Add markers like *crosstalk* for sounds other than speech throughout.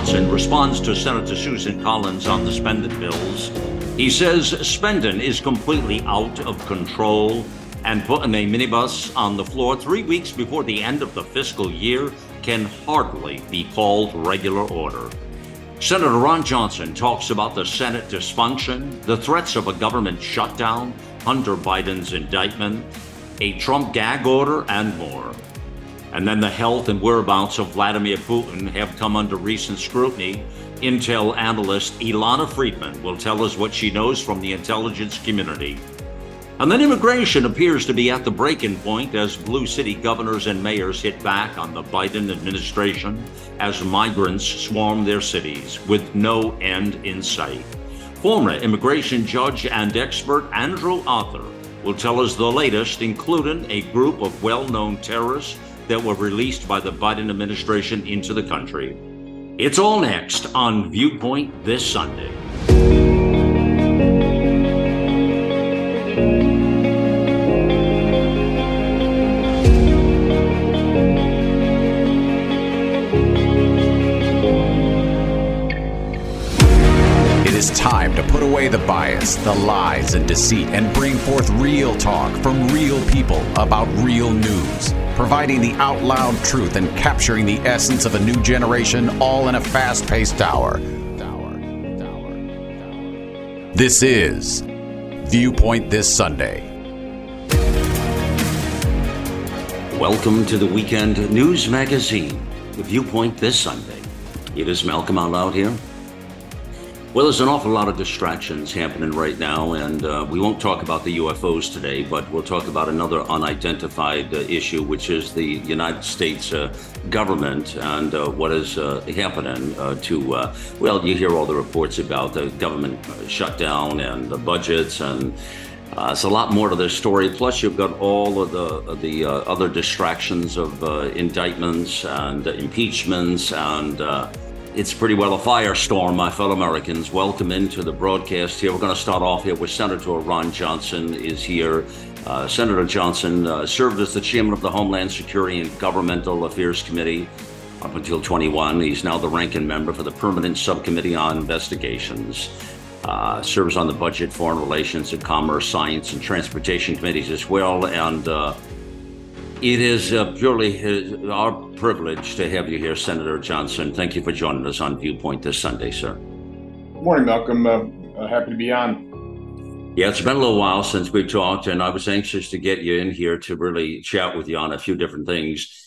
Johnson responds to Senator Susan Collins on the spending bills. He says spending is completely out of control and putting a minibus on the floor three weeks before the end of the fiscal year can hardly be called regular order. Senator Ron Johnson talks about the Senate dysfunction, the threats of a government shutdown, Hunter Biden's indictment, a Trump gag order, and more. And then the health and whereabouts of Vladimir Putin have come under recent scrutiny. Intel analyst Ilana Freedman will tell us what she knows from the intelligence community. And then immigration appears to be at the breaking point as blue city governors and mayors hit back on the Biden administration as migrants swarm their cities with no end in sight. Former immigration judge and expert Andrew Arthur will tell us the latest, including a group of well known terrorists that were released by the Biden administration into the country. It's all next on Viewpoint this Sunday. To put away the bias, the lies, and deceit and bring forth real talk from real people about real news, providing the out loud truth and capturing the essence of a new generation all in a fast paced hour. This is Viewpoint This Sunday. Welcome to the weekend news magazine, The Viewpoint This Sunday. It is Malcolm out loud here. Well, there's an awful lot of distractions happening right now, and uh, we won't talk about the UFOs today, but we'll talk about another unidentified uh, issue, which is the United States uh, government and uh, what is uh, happening uh, to, well, you hear all the reports about the government shutdown and the budgets, and it's a lot more to this story. Plus, you've got all of the, the other distractions of indictments and impeachments and it's pretty well a firestorm, my fellow Americans. Welcome into the broadcast here. We're going to start off here with Senator Ron Johnson is here. Uh, Senator Johnson uh, served as the chairman of the Homeland Security and Governmental Affairs Committee up until 21. He's now the ranking member for the Permanent Subcommittee on Investigations. Uh, serves on the Budget, Foreign Relations, and Commerce, Science, and Transportation committees as well. And uh, it is uh, purely his, our privilege to have you here, Senator Johnson. Thank you for joining us on Viewpoint this Sunday, sir. Good morning, Malcolm. Uh, happy to be on. Yeah, it's been a little while since we talked, and I was anxious to get you in here to really chat with you on a few different things.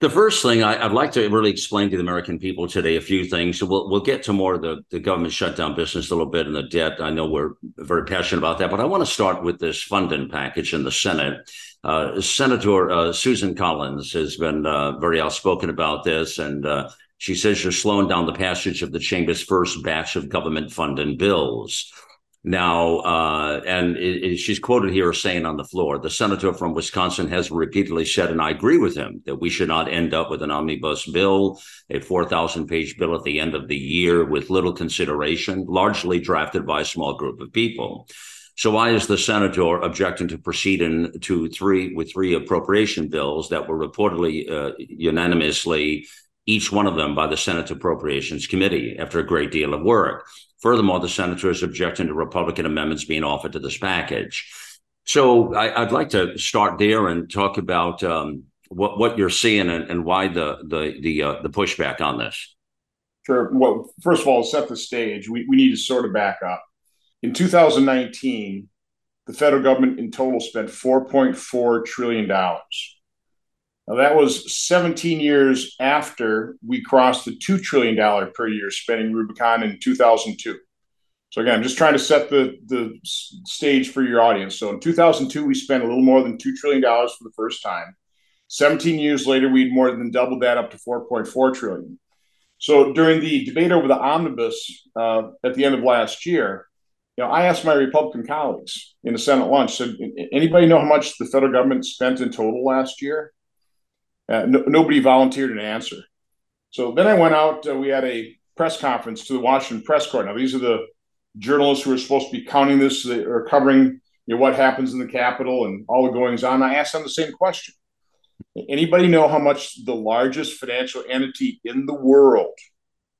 The first thing I, would like to really explain to the American people today a few things. We'll we'll get to more of the, the government shutdown business a little bit and the debt. I know we're very passionate about that, but I want to start with this funding package in the Senate. Uh, Senator uh, Susan Collins has been uh, very outspoken about this, and uh, she says you're slowing down the passage of the chamber's first batch of government funding bills. Now, uh, and it, it, she's quoted here saying on the floor, the senator from Wisconsin has repeatedly said, and I agree with him, that we should not end up with an omnibus bill, a 4,000 page bill at the end of the year with little consideration, largely drafted by a small group of people. So why is the senator objecting to proceeding to three with three appropriation bills that were reportedly uh, unanimously each one of them by the Senate Appropriations Committee after a great deal of work. Furthermore, the senator is objecting to Republican amendments being offered to this package. So I, would like to start there and talk about um, what what you're seeing and, and why the the the uh, the pushback on this. Sure. Well, first of all, set the stage. We we need to sort of back up. In 2019, the federal government in total spent 4.4 trillion dollars. Now, that was 17 years after we crossed the $2 trillion per year spending Rubicon in 2002. So, again, I'm just trying to set the, the stage for your audience. So, in 2002, we spent a little more than $2 trillion for the first time. 17 years later, we'd more than doubled that up to 4.4 trillion. So, during the debate over the omnibus uh, at the end of last year, you know, I asked my Republican colleagues in the Senate lunch, said, anybody know how much the federal government spent in total last year? Uh, no, nobody volunteered an answer. So then I went out. Uh, we had a press conference to the Washington Press Corps. Now these are the journalists who are supposed to be counting this or covering you know, what happens in the Capitol and all the goings on. I asked them the same question. Anybody know how much the largest financial entity in the world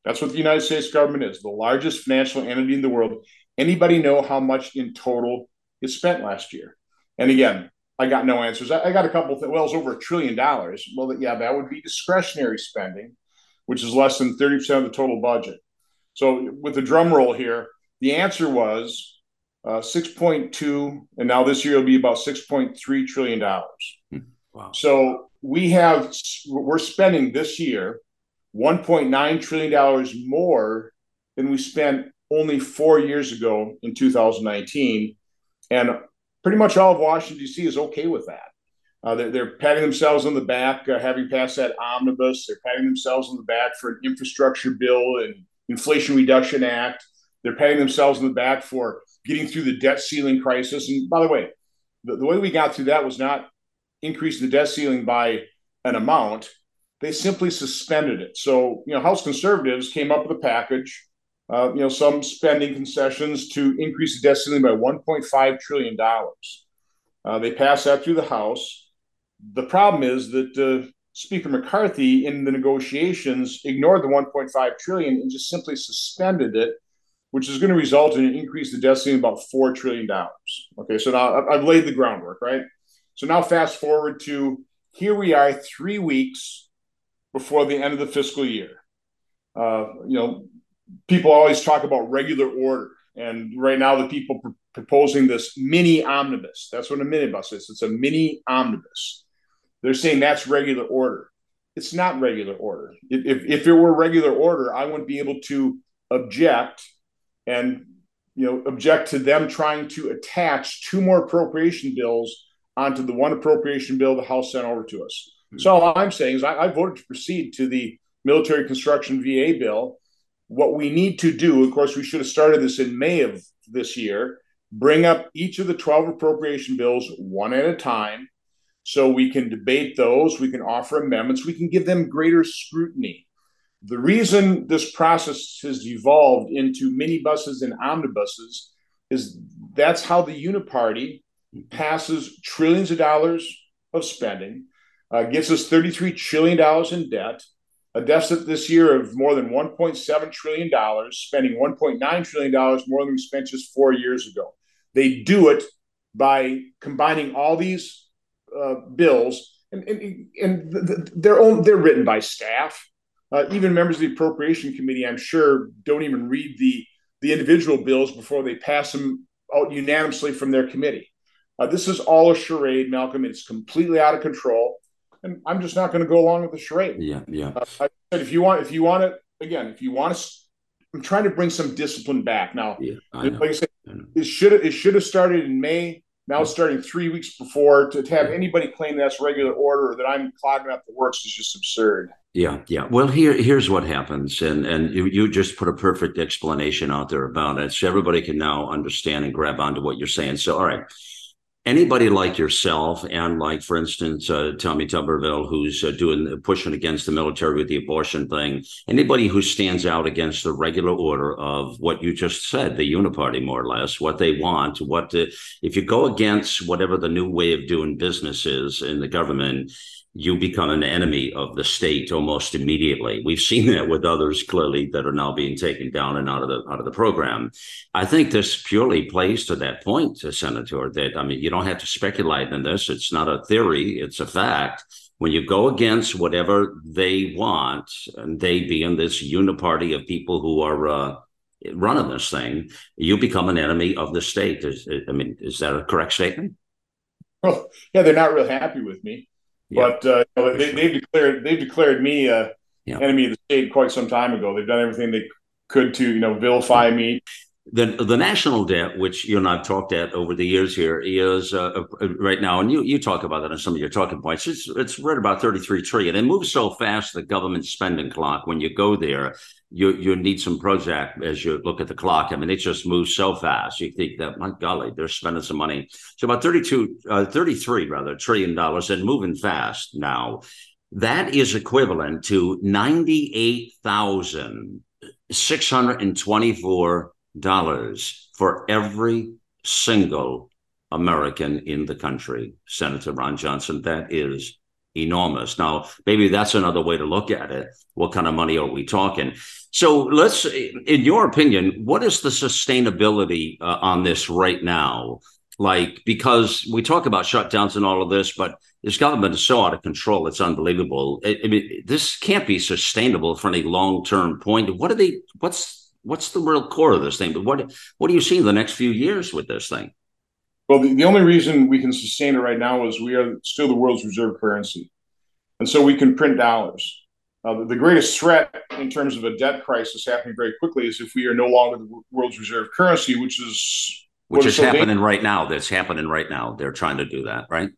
That's what the United States government is, the largest financial entity in the world. Anybody know how much in total is spent last year? And again, I got no answers. I, got a couple of well, it's over a trillion dollars. Well, yeah, that would be discretionary spending, which is less than 30% of the total budget. So with the drum roll here, the answer was uh, 6.2, and now this year will be about 6.3 trillion dollars. Hmm. Wow. So we have we're spending this year 1.9 trillion dollars more than we spent only four years ago in 2019, and pretty much all of Washington D.C. is okay with that. Uh, they're, they're, patting themselves on the back, uh, having passed that omnibus. They're patting themselves on the back for an infrastructure bill and Inflation Reduction Act. They're patting themselves on the back for getting through the debt ceiling crisis. And by the way, the, the way we got through that was not increasing the debt ceiling by an amount. They simply suspended it. So, you know, House conservatives came up with a package, uh, you know, some spending concessions to increase the debt ceiling by $1.5 trillion. Uh, they passed that through the House. The problem is that uh, Speaker McCarthy, in the negotiations, ignored the 1.5 trillion and just simply suspended it which is going to result in an increase in the debt ceiling about $4 trillion. Okay, so now I've laid the groundwork, right? So now fast forward to here we are three weeks before the end of the fiscal year. Uh, you know, people always talk about regular order. And right now, the people pr- proposing this mini omnibus, that's what a minibus is. It's a mini omnibus. They're saying that's regular order. It's not regular order. If, if it were regular order, I wouldn't be able to object and you know object to them trying to attach two more appropriation bills onto the one appropriation bill the House sent over to us. Mm-hmm. So all I'm saying is I, I voted to proceed to the military construction VA bill. What we need to do, of course, we should have started this in May of this year. Bring up each of the 12 appropriation bills one at a time so we can debate those, we can offer amendments, we can give them greater scrutiny. The reason this process has evolved into minibuses and omnibuses is that's how the uniparty passes trillions of dollars of spending, uh, gets us $33 trillion in debt, a deficit this year of more than $1.7 trillion, spending $1.9 trillion more than we spent just four years ago. They do it by combining all these uh, bills, and, and, and they're, own, they're written by staff uh, even members of the appropriation committee, I'm sure, don't even read the the individual bills before they pass them out unanimously from their committee. Uh, this is all a charade, Malcolm. It's completely out of control, and I'm just not going to go along with the charade. Yeah, yeah. Uh, I said if you want, if you want it again, if you want to, I'm trying to bring some discipline back. Now, yeah, I like I said, I it should it should have started in May. Now it's starting three weeks before. To, to have anybody claim that's regular order that I'm clogging up the works is just absurd. Yeah, yeah. Well, here here's what happens, and and you, you just put a perfect explanation out there about it, so everybody can now understand and grab onto what you're saying. So, all right, anybody like yourself, and like for instance, uh, Tommy Tuberville, who's uh, doing pushing against the military with the abortion thing, anybody who stands out against the regular order of what you just said, the uniparty, more or less, what they want, what the, if you go against whatever the new way of doing business is in the government you become an enemy of the state almost immediately. We've seen that with others clearly that are now being taken down and out of the out of the program. I think this purely plays to that point, Senator. That I mean, you don't have to speculate in this. It's not a theory; it's a fact. When you go against whatever they want, and they being this uniparty of people who are uh, running this thing, you become an enemy of the state. Is, I mean, is that a correct statement? Well, yeah, they're not real happy with me. But uh, they, have declared they've declared me a yeah. enemy of the state quite some time ago. They've done everything they could to you know vilify me. The the national debt, which you and I've talked at over the years here, is uh, uh, right now, and you you talk about that in some of your talking points. It's it's right about thirty three trillion. It moves so fast, the government spending clock. When you go there, you you need some Prozac as you look at the clock. I mean, it just moves so fast. You think that, my golly, they're spending some money. So about 32, uh, 33 rather, trillion dollars and moving fast now. That is equivalent to $98,624 for every single American in the country. Senator Ron Johnson, that is enormous. Now, maybe that's another way to look at it. What kind of money are we talking? So let's, in your opinion, what is the sustainability uh, on this right now? Like, because we talk about shutdowns and all of this, but this government is so out of control. It's unbelievable. I, I mean, this can't be sustainable for any long term point. What are they, what's, what's the real core of this thing? But what, what do you see in the next few years with this thing? Well, the, the only reason we can sustain it right now is we are still the world's reserve currency. And so we can print dollars. Uh, the, greatest threat in terms of a debt crisis happening very quickly is if we are no longer the world's reserve currency, which is which is so happening right now. That's happening right now. They're trying to do that, right?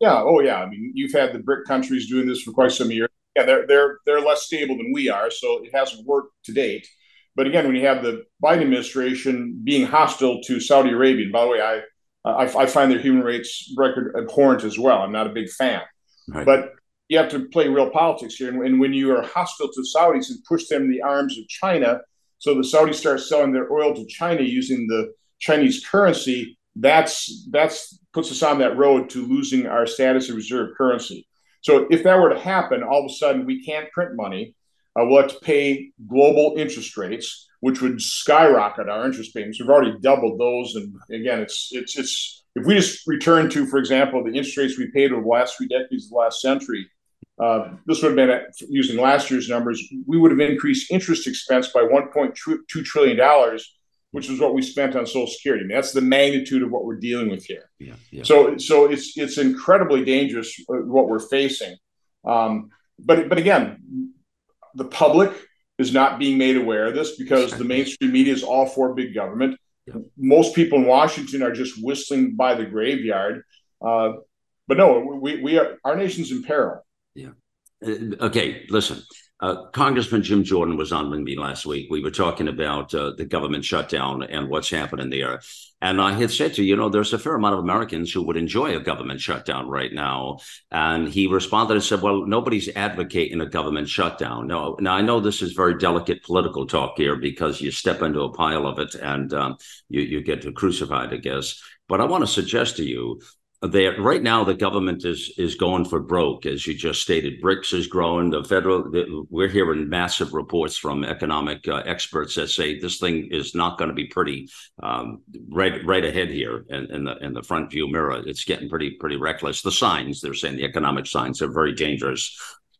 Yeah. Oh, yeah. I mean, you've had the BRIC countries doing this for quite some years. Yeah, they're they're they're less stable than we are, so it hasn't worked to date. But again, when you have the Biden administration being hostile to Saudi Arabia, and by the way, I Uh, I, I, find their human rights record abhorrent as well. I'm not a big fan, right. but you have to play real politics here. And, and, when you are hostile to Saudis and push them in the arms of China, so the Saudis start selling their oil to China using the Chinese currency, that's that's puts us on that road to losing our status of reserve currency. So if that were to happen, all of a sudden we can't print money. Uh, we'll have to pay global interest rates which would skyrocket our interest payments. We've already doubled those, and again, it's it's it's if we just return to, for example, the interest rates we paid over the last three decades of the last century, uh, this would have been at, using last year's numbers. We would have increased interest expense by 1.2 trillion dollars, which is what we spent on Social Security. I mean, that's the magnitude of what we're dealing with here. Yeah, yeah. So, so it's it's incredibly dangerous uh, what we're facing. Um, but but again, the public is not being made aware of this because the mainstream media is all for big government. Most people in Washington are just whistling by the graveyard. Uh, but no, we, we are our nation's in peril. Yeah. Uh, okay, listen. Uh, Congressman Jim Jordan was on with me last week. We were talking about uh, the government shutdown and what's happening there. And I had said to you, you know, there's a fair amount of Americans who would enjoy a government shutdown right now. And he responded and said, well, nobody's advocating a government shutdown. No, now I know this is very delicate political talk here because you step into a pile of it and um, you, you get crucified, I guess. But I want to suggest to you there right now the government is is going for broke. As you just stated BRICS is growing. The federal the, we're hearing massive reports from economic uh, experts that say this thing is not going to be pretty um, right right ahead here in, in, the in the front view mirror. It's getting pretty pretty reckless. The signs they're saying the economic signs are very dangerous.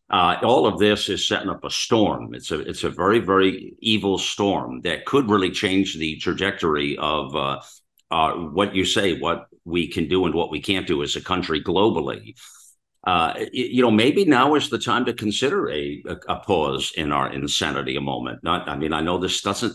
Uh, all of this is setting up a storm. It's a it's a very very evil storm that could really change the trajectory of uh, uh, what you say, what we can do and what we can't do as a country globally. Uh, you know, maybe now is the time to consider a, a, pause in our insanity a moment. Not, I mean, I know this doesn't.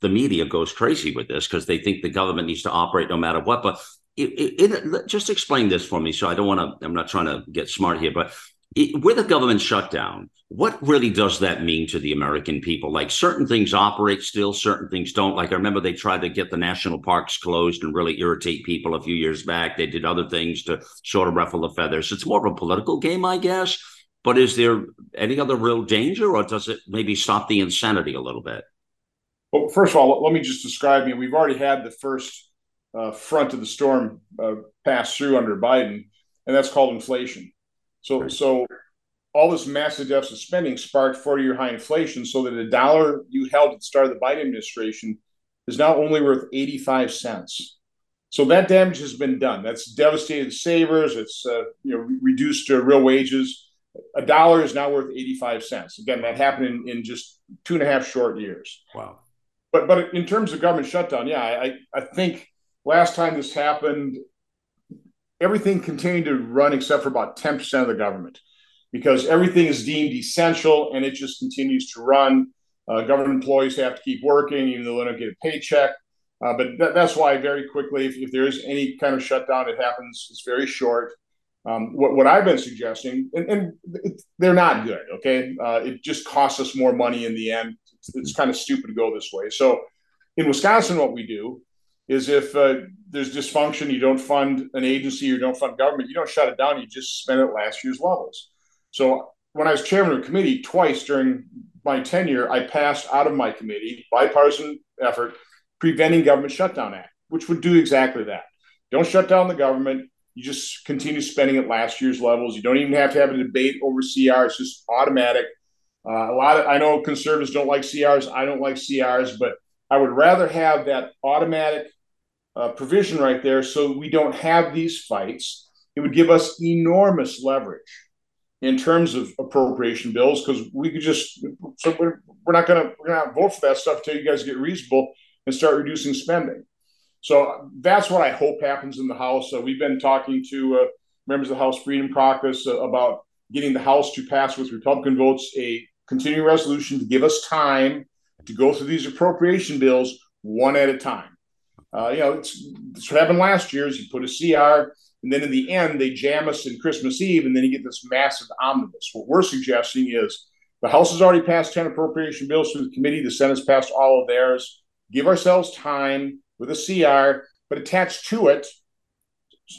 The media goes crazy with this because they think the government needs to operate no matter what. But it, it, it, just explain this for me. So I don't want to. I'm not trying to get smart here, but with a government shutdown, what really does that mean to the American people? Like certain things operate still, certain things don't. Like I remember they tried to get the national parks closed and really irritate people a few years back. They did other things to sort of ruffle the feathers. It's more of a political game, I guess. But is there any other real danger, or does it maybe stop the insanity a little bit? Well, first of all, let me just describe. You we've already had the first uh, front of the storm uh, pass through under Biden, and that's called inflation. So, so all this massive deficit spending sparked 40 year high inflation so that a dollar you held at the start of the Biden administration is now only worth 85 cents. So that damage has been done. That's devastated savers. It's uh, you know reduced uh, real wages. A dollar is now worth 85 cents. Again, that happened in, in just two and a half short years. Wow. But but in terms of government shutdown, yeah, I, I think last time this happened, everything continued to run except for about 10% of the government because everything is deemed essential and it just continues to run. Uh, government employees have to keep working even though they don't get a paycheck. Uh, but th- that's why very quickly, if, if, there is any kind of shutdown, it happens. It's very short. Um, what, what I've been suggesting, and, and they're not good. Okay, uh, it just costs us more money in the end. It's, it's, kind of stupid to go this way. So, in Wisconsin, what we do is if uh, there's dysfunction, you don't fund an agency, you don't fund government, you don't shut it down, you just spend it last year's levels. So when I was chairman of a committee twice during my tenure, I passed out of my committee, bipartisan effort, Preventing Government Shutdown Act, which would do exactly that. Don't shut down the government. You just continue spending at last year's levels. You don't even have to have a debate over CR. It's just automatic. Uh, a lot of I know conservatives don't like CRs. I don't like CRs, but I would rather have that automatic uh, provision right there so we don't have these fights. It would give us enormous leverage in terms of appropriation bills because we could just so we're, we're not going to we're vote for that stuff until you guys get reasonable and start reducing spending. So that's what I hope happens in the House. Uh, we've been talking to uh, members of the House Freedom Caucus uh, about getting the House to pass with Republican votes a continuing resolution to give us time to go through these appropriation bills one at a time. Uh, you know, it's, it's what happened last year is you put a CR, and then in the end, they jam us in Christmas Eve, and then you get this massive omnibus. What we're suggesting is the House has already passed 10 appropriation bills through the committee, the Senate's passed all of theirs. Give ourselves time with a CR, but attached to it,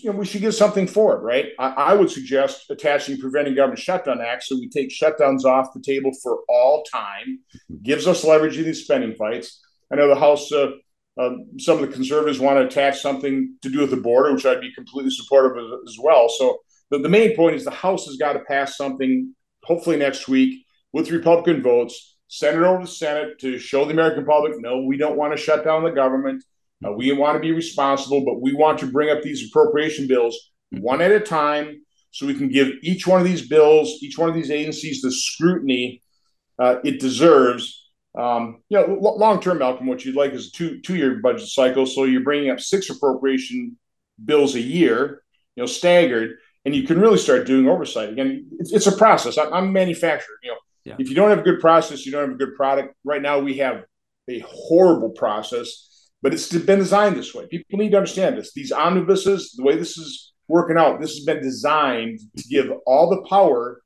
you know, we should give something for it, right? I, I would suggest attaching Preventing Government Shutdown Act so we take shutdowns off the table for all time, gives us leverage in these spending fights. I know the House, uh, uh, some of the conservatives want to attach something to do with the border, which I'd be completely supportive of as well. So the, the main point is the House has got to pass something, hopefully next week, with Republican votes, send it over to the Senate to show the American public, no, we don't want to shut down the government. Uh, we want to be responsible, but we want to bring up these appropriation bills one at a time so we can give each one of these bills, each one of these agencies the scrutiny uh, it deserves. Um, you know, l- long term, Malcolm, what you'd like is a two two year budget cycle. So you're bringing up six appropriation bills a year, you know, staggered, and you can really start doing oversight. Again, it's, it's a process. I, I'm a manufacturer. You know, yeah. if you don't have a good process, you don't have a good product. Right now, we have a horrible process but it's been designed this way. People need to understand this. These omnibuses, the way this is working out, this has been designed to give all the power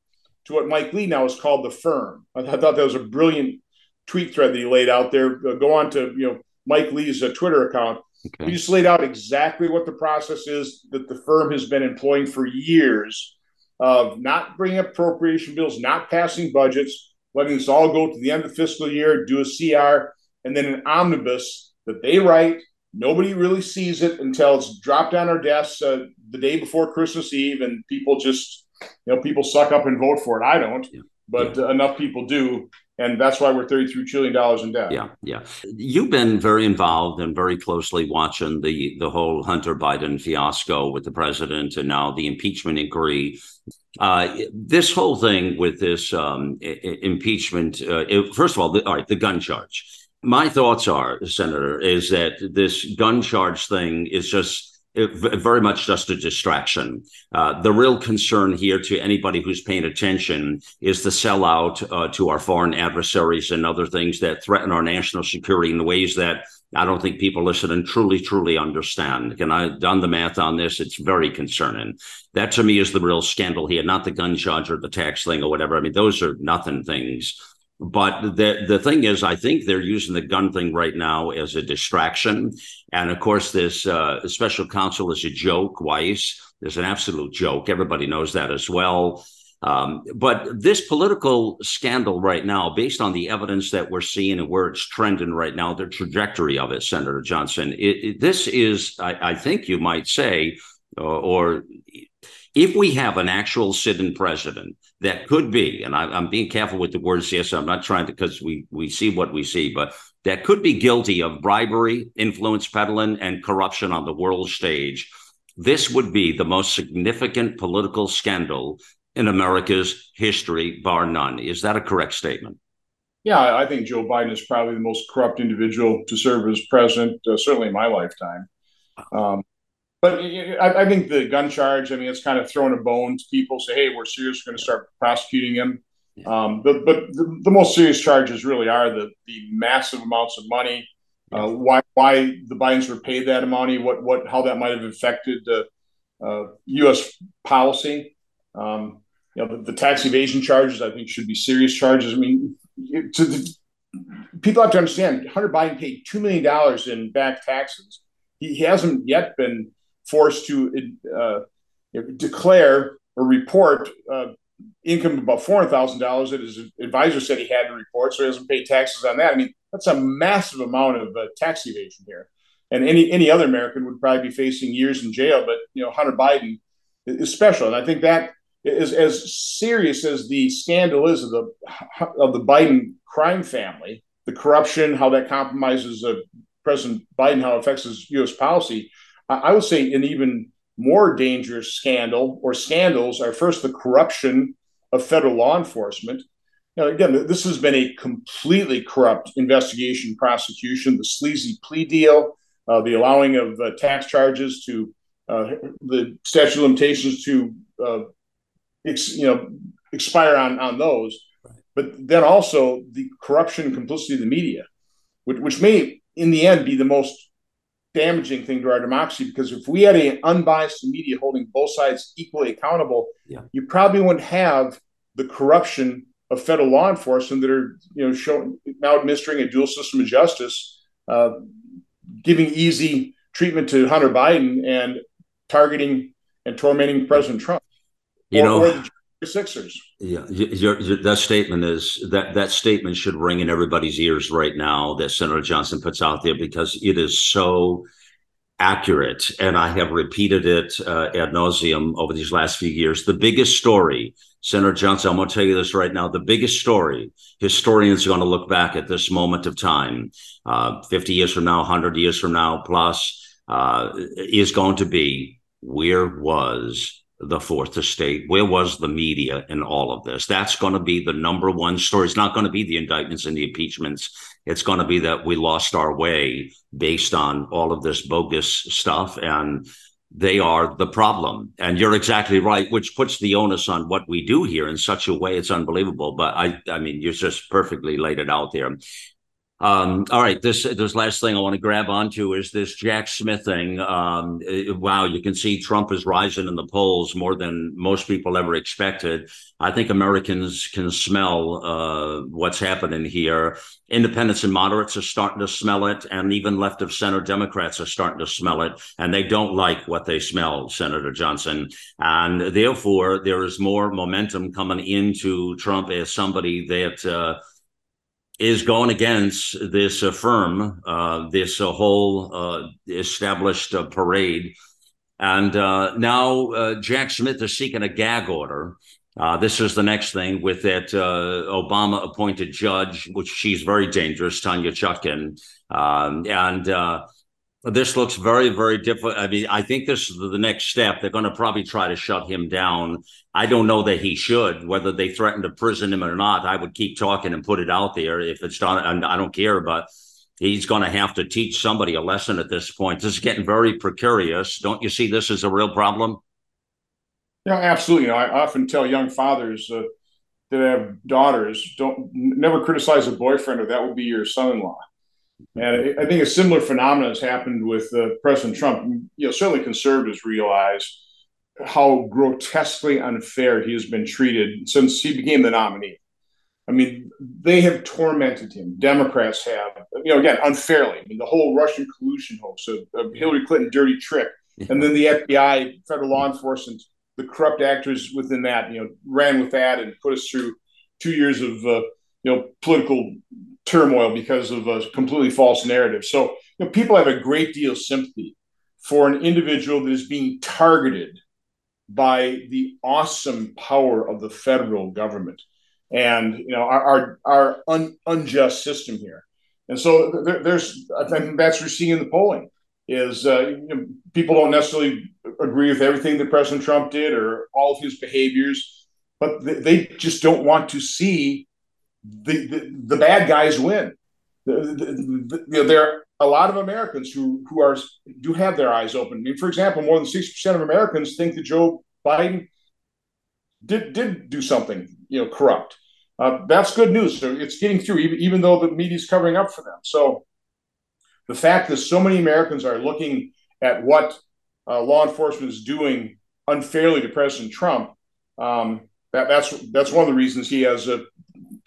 to what Mike Lee now is called the firm. I, thought that was a brilliant tweet thread that he laid out there. Uh, go on to you know Mike Lee's uh, Twitter account. Okay. He just laid out exactly what the process is that the firm has been employing for years of not bringing appropriation bills, not passing budgets, letting this all go to the end of the fiscal year, do a CR, and then an omnibus that they write. Nobody really sees it until it's dropped on our desks uh, the day before Christmas Eve, and people just, you know, people suck up and vote for it. I don't, yeah. but yeah. Uh, enough people do, and that's why we're thirty-three trillion dollars in debt. Yeah, yeah. You've been very involved and very closely watching the the whole Hunter Biden fiasco with the president, and now the impeachment inquiry. Uh, this whole thing with this um, impeachment, uh, it, first of all, the, all right, the gun charge my thoughts are, Senator, is that this gun charge thing is just very much just a distraction. Uh, the real concern here to anybody who's paying attention is the sellout uh, to our foreign adversaries and other things that threaten our national security in ways that I don't think people listening truly, truly understand. And I've done the math on this. It's very concerning. That to me is the real scandal here, not the gun charge or the tax thing or whatever. I mean, those are nothing things. But the the thing is, I think they're using the gun thing right now as a distraction. And of course, this uh, special counsel is a joke. Weiss is an absolute joke. Everybody knows that as well. Um, but this political scandal right now, based on the evidence that we're seeing and where it's trending right now, the trajectory of it, Senator Johnson, it, it, this is, I, I, think you might say, uh, or if we have an actual sitting president that could be, and I, am being careful with the words here, so I'm not trying to because we we see what we see, but that could be guilty of bribery, influence peddling, and corruption on the world stage. This would be the most significant political scandal in America's history, bar none. Is that a correct statement? Yeah, I think Joe Biden is probably the most corrupt individual to serve as president, uh, certainly in my lifetime. Um, but I, I, think the gun charge, I mean, it's kind of throwing a bone to people. Say, hey, we're serious. We're going to start prosecuting him. Um, but but the, the, most serious charges really are the the massive amounts of money. Uh, why why the Bidens were paid that money? What what how that might have affected the uh, U.S. policy? Um, you know, the, the, tax evasion charges I think should be serious charges. I mean, to the, people have to understand. Hunter Biden paid two million dollars in back taxes. He, he hasn't yet been forced to uh, declare or report uh, income above four hundred thousand dollars that his advisor said he had to report, so he doesn't pay taxes on that. I mean, that's a massive amount of uh, tax evasion here. and any any other American would probably be facing years in jail. But you know, Hunter Biden is special, and I think that is as serious as the scandal is of the of the Biden crime family, the corruption, how that compromises uh, President Biden, how it affects his U.S. policy. I would say an even more dangerous scandal or scandals are first the corruption of federal law enforcement. Now, again, this has been a completely corrupt investigation, prosecution, the sleazy plea deal, uh, the allowing of uh, tax charges to uh, the statute of limitations to uh, ex, you know expire on on those, but then also the corruption and complicity of the media, which, which may in the end be the most damaging thing to our democracy because if we had an unbiased media holding both sides equally accountable, yeah. you probably wouldn't have the corruption of federal law enforcement that are you know showing now administering a dual system of justice, uh, giving easy treatment to Hunter Biden and targeting and tormenting President Trump. You or, know, or the Sixers. Yeah, your, your, that statement is that that statement should ring in everybody's ears right now that Senator Johnson puts out there because it is so accurate, and I have repeated it uh, ad nauseum over these last few years. The biggest story, Senator Johnson, I'm going to tell you this right now. The biggest story, historians are going to look back at this moment of time, uh, 50 years from now, 100 years from now, plus, uh, is going to be where was the fourth estate? Where was the media in all of this? That's going to be the number one story. It's not going to be the indictments and the impeachments. It's going to be that we lost our way based on all of this bogus stuff. And they are the problem. And you're exactly right, which puts the onus on what we do here in such a way it's unbelievable. But I I mean, you just perfectly laid it out there. Um, all right, this this last thing I want to grab onto is this Jack Smith thing. Um, it, wow, you can see Trump is rising in the polls more than most people ever expected. I think Americans can smell uh, what's happening here. Independents and moderates are starting to smell it, and even left of center Democrats are starting to smell it, and they don't like what they smell, Senator Johnson. And therefore, there is more momentum coming into Trump as somebody that. Uh, is going against this uh, firm, uh, this uh, whole uh, established uh, parade. And uh, now Jack Smith is seeking a gag order. this is the next thing with that Obama appointed judge, which she's very dangerous, Tanya Chutkan. Um, and this looks very, very difficult. I mean, I think this is the next step. They're going to probably try to shut him down. I don't know that he should, whether they threaten to prison him or not. I would keep talking and put it out there if it's done. And I don't care, but he's going to have to teach somebody a lesson at this point. This is getting very precarious. Don't you see this as a real problem? Yeah, absolutely. I often tell young fathers uh, that have daughters, don't never criticize a boyfriend, or that will be your son-in-law. And I think a similar phenomenon has happened with uh, President Trump. You know, certainly conservatives realize how grotesquely unfair he has been treated since he became the nominee. I mean, they have tormented him. Democrats have, you know, again, unfairly. I mean, the whole Russian collusion hoax, of, of Hillary Clinton dirty trick, and then the FBI, federal law enforcement, the corrupt actors within that, you know, ran with that and put us through two years of, uh, you know, political turmoil because of a completely false narrative. So you know, people have a great deal of sympathy for an individual that is being targeted by the awesome power of the federal government and you know our our, our un, unjust system here. And so there, there's I think that's what we're seeing in the polling is uh, you know, people don't necessarily agree with everything that President Trump did or all of his behaviors, but they, they just don't want to see the, the, bad guys win. The, the, the, there are a lot of Americans who who are do have their eyes open. I mean, for example, more than sixty percent of Americans think that Joe Biden did did do something you know corrupt. Uh, that's good news. So it's getting through, even, even though the media is covering up for them. So the fact that so many Americans are looking at what uh, law enforcement is doing unfairly to President Trump, um, that, that's that's one of the reasons he has a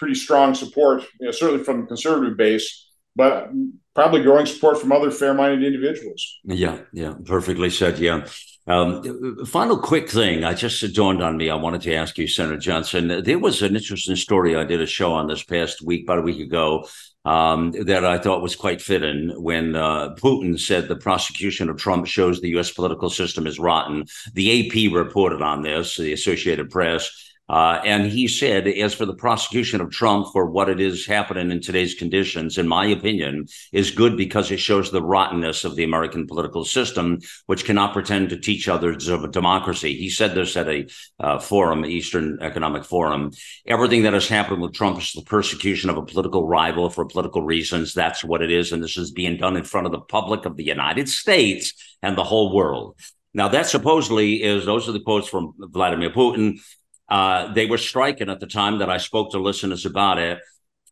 pretty strong support, you know, certainly from the conservative base, but probably growing support from other fair-minded individuals. Yeah, yeah, perfectly said. Yeah. Um, final quick thing, I just dawned on me. I wanted to ask you, Senator Johnson. There was an interesting story I did a show on this past week, about a week ago, um, that I thought was quite fitting when uh, Putin said the prosecution of Trump shows the U.S. political system is rotten. The AP reported on this, the Associated Press. Uh, and he said, as for the prosecution of Trump for what it is happening in today's conditions, in my opinion, is good because it shows the rottenness of the American political system, which cannot pretend to teach others of a democracy. He said this at a uh, forum, Eastern Economic Forum. Everything that has happened with Trump is the persecution of a political rival for political reasons. That's what it is. And this is being done in front of the public of the United States and the whole world. Now, that supposedly is, those are the quotes from Vladimir Putin. Uh, they were striking at the time that I spoke to listeners about it.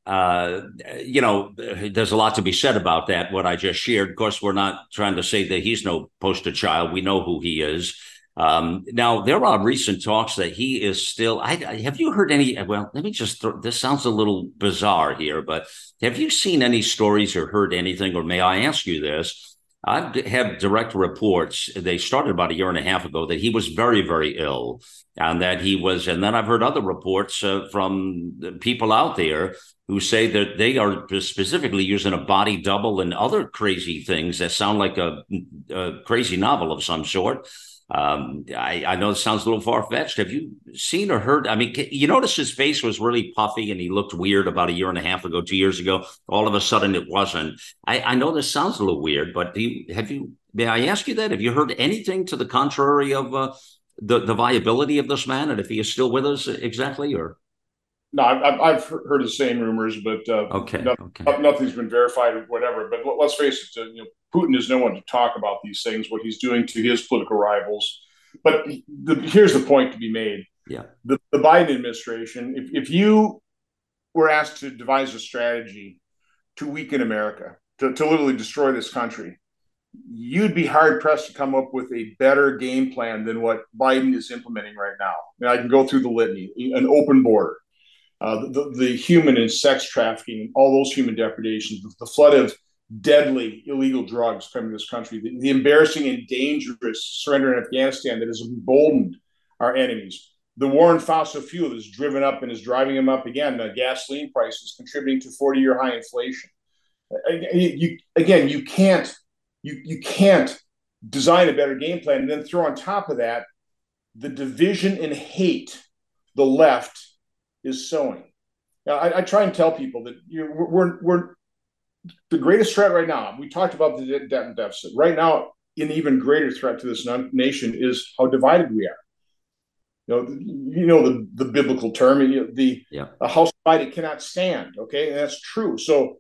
Uh, you know, there's a lot to be said about that, what I just shared. Of course, we're not trying to say that he's no poster child. We know who he is. Um, now, there are recent talks that he is still. I, have you heard any? Well, let me just. Throw, this sounds a little bizarre here, but have you seen any stories or heard anything? Or may I ask you this? I've had direct reports. They started about a year and a half ago that he was very, very ill and that he was. And then I've heard other reports uh, from people out there who say that they are specifically using a body double and other crazy things that sound like a, a crazy novel of some sort. Um, I, I, know it sounds a little far fetched. Have you seen or heard? I mean, you notice his face was really puffy and he looked weird about a year and a half ago, two years ago. All of a sudden, it wasn't. I, I know this sounds a little weird, but you, have you? May I ask you that? Have you heard anything to the contrary of uh, the the viability of this man and if he is still with us exactly? Or no, I've, I've heard the same rumors, but uh, okay, okay, nothing's been verified or whatever. But let's face it, you know, Putin is no one to talk about these things, what he's doing to his political rivals. But the, here's the point to be made. Yeah. The, the Biden administration, if, if you were asked to devise a strategy to weaken America, to, to literally destroy this country, you'd be hard pressed to come up with a better game plan than what Biden is implementing right now. And I can go through the litany an open border, uh, the, the human and sex trafficking, all those human depredations, the, the flood of deadly illegal drugs coming to this country, the, the, embarrassing and dangerous surrender in Afghanistan that has emboldened our enemies, the war on fossil fuel has driven up and is driving them up again, the gasoline prices contributing to 40 year high inflation. You, again, you can't you, you can't design a better game plan and then throw on top of that the division and hate the left is sowing. Now, I, I try and tell people that we're, we're the greatest threat right now, we talked about the debt and deficit. Right now, an even greater threat to this nation is how divided we are. You know, you know the, the biblical term, you know, the yeah. a house divided cannot stand. Okay, and that's true. So,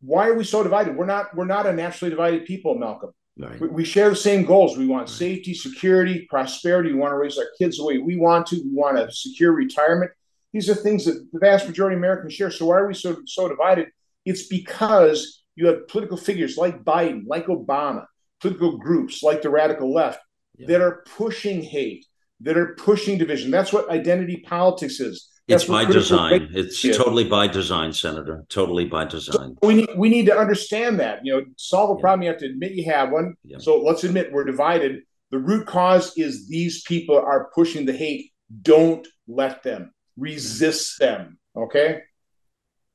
why are we so divided? We're not we're not a naturally divided people, Malcolm. Right. We, we, share the same goals. We want right. safety, security, prosperity. We want to raise our kids the way we want to. We want a secure retirement. These are things that the vast majority of Americans share. So why are we so so divided? It's because you have political figures like Biden, like Obama, political groups like the radical left yeah. that are pushing hate, that are pushing division. That's what identity politics is. That's it's by design. It's is. totally by design, Senator. Totally by design. So we need we need to understand that. You know, solve a yeah. problem. You have to admit you have one. Yeah. So let's admit we're divided. The root cause is these people are pushing the hate. Don't let them. Resist them. Okay.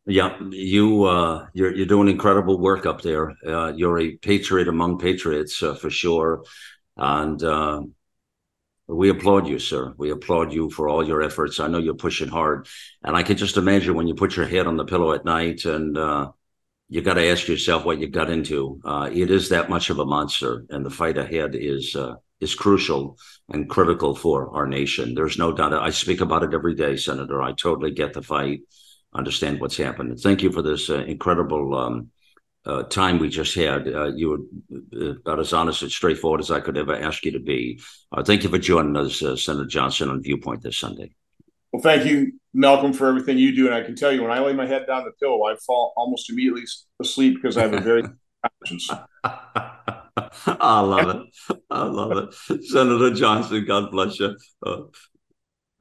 Yeah, you uh, you're you're doing incredible work up there. Uh, you're a patriot among patriots uh, for sure, and uh, we applaud you, sir. We applaud you for all your efforts. I know you're pushing hard, and I can just imagine when you put your head on the pillow at night and uh, you got to ask yourself what you got into. Uh, it is that much of a monster, and the fight ahead is is crucial and critical for our nation. There's no doubt. I speak about it every day, Senator. I totally get the fight understand what's happened. Thank you for this uh, incredible um, uh, time we just had. Uh, you were uh, about as honest and straightforward as I could ever ask you to be. Uh, thank you for joining us, uh, Senator Johnson, on Viewpoint this Sunday. Well, thank you, Malcolm, for everything you do. And I can tell you, when I lay my head down the pillow, I fall almost immediately asleep because I have a very *laughs* conscience. I love it. I love it. Senator Johnson, God bless you. Uh,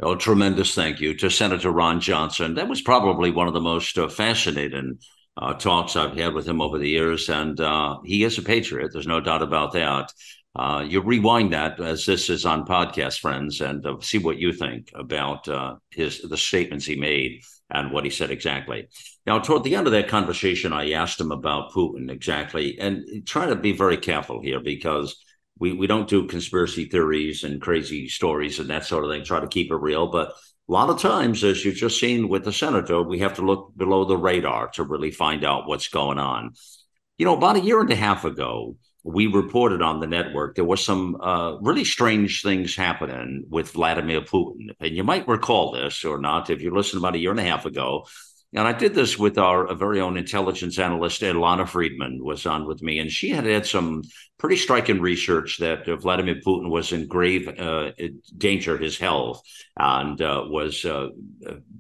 Oh, tremendous thank you to Senator Ron Johnson. That was probably one of the most uh, fascinating uh, talks I've had with him over the years. And uh, he is a patriot. There's no doubt about that. Uh, you rewind that as this is on podcast, friends, and uh, see what you think about uh, his the statements he made and what he said exactly. Now, toward the end of that conversation, I asked him about Putin exactly, and try to be very careful here because we, we don't do conspiracy theories and crazy stories and that sort of thing, try to keep it real. But a lot of times, as you've just seen with the senator, we have to look below the radar to really find out what's going on. You know, about a year and a half ago, we reported on the network there was some uh, really strange things happening with Vladimir Putin. And you might recall this or not if you listened about a year and a half ago. And I did this with our very own intelligence analyst, Ilana Freedman, was on with me, and she had had some pretty striking research that uh, Vladimir Putin was in grave uh, danger his health and uh, was uh,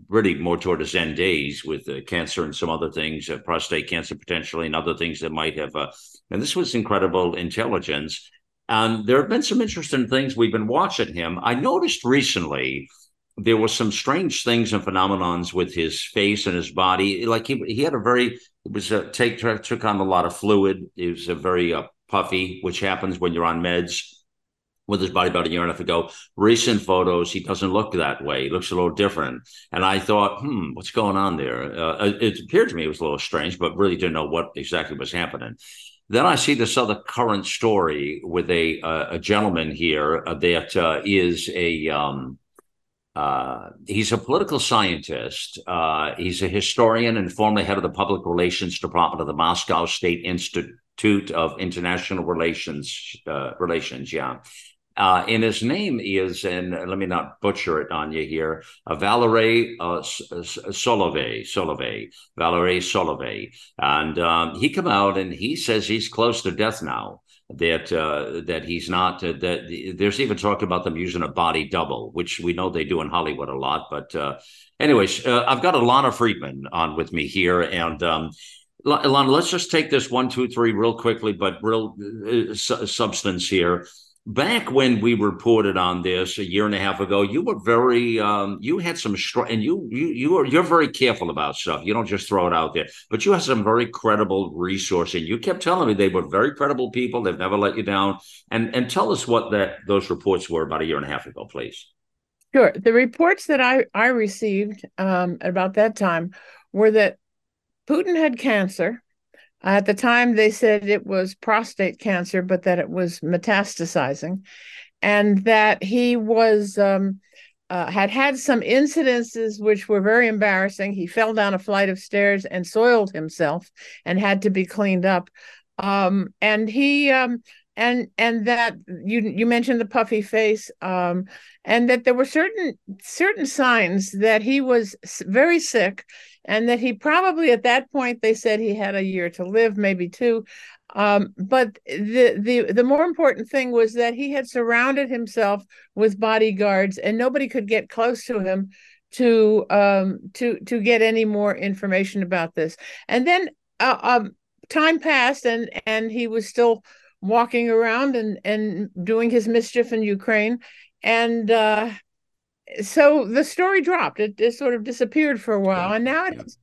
really more toward his end days with uh, cancer and some other things, uh, prostate cancer potentially, and other things that might have. and this was incredible intelligence. And there have been some interesting things we've been watching him. I noticed recently there were some strange things and phenomenons with his face and his body. Like he he had a very it was a take took on a lot of fluid. It was a very uh, puffy, which happens when you're on meds. With his body about a year and a half ago, recent photos, he doesn't look that way. He looks a little different. And I thought, hmm, what's going on there? Uh, it appeared to me it was a little strange, but really didn't know what exactly was happening. Then I see this other current story with a uh, a gentleman here that uh, is a um, uh, he's a political scientist. Uh, he's a historian and formerly head of the public relations department of the Moscow State Institute of International Relations. Uh, relations, yeah. Uh, and his name is, and let me not butcher it on you here, uh, Valery uh, Solovey, Solovey, Valery Solovey. And um, he come out and he says he's close to death now that uh, that he's not uh, that there's even talk about them using a body double, which we know they do in Hollywood a lot. But uh, anyways, uh, I've got Ilana Freedman on with me here, and um, Ilana, let's just take this one, two, three real quickly, but real uh, su- substance here back when we reported on this a year and a half ago, you were very um, you had some str- and you you you are you're very careful about stuff. You don't just throw it out there, but you had some very credible resourcing. You kept telling me they were very credible people. They've never let you down. And and tell us what that those reports were about a year and a half ago, please. Sure. The reports that I I received um, at about that time were that Putin had cancer at the time, they said it was prostate cancer, but that it was metastasizing, and that he was um, uh, had had some incidences which were very embarrassing. He fell down a flight of stairs and soiled himself and had to be cleaned up. Um, and he um, and and that you you mentioned the puffy face um, and that there were certain certain signs that he was very sick and that he probably at that point they said he had a year to live, maybe two. Um, but the the the more important thing was that he had surrounded himself with bodyguards, and nobody could get close to him to um to to get any more information about this. And then uh, um, time passed, and and he was still walking around and and doing his mischief in Ukraine, and uh, so the story dropped. It, it sort of disappeared for a while, and now it's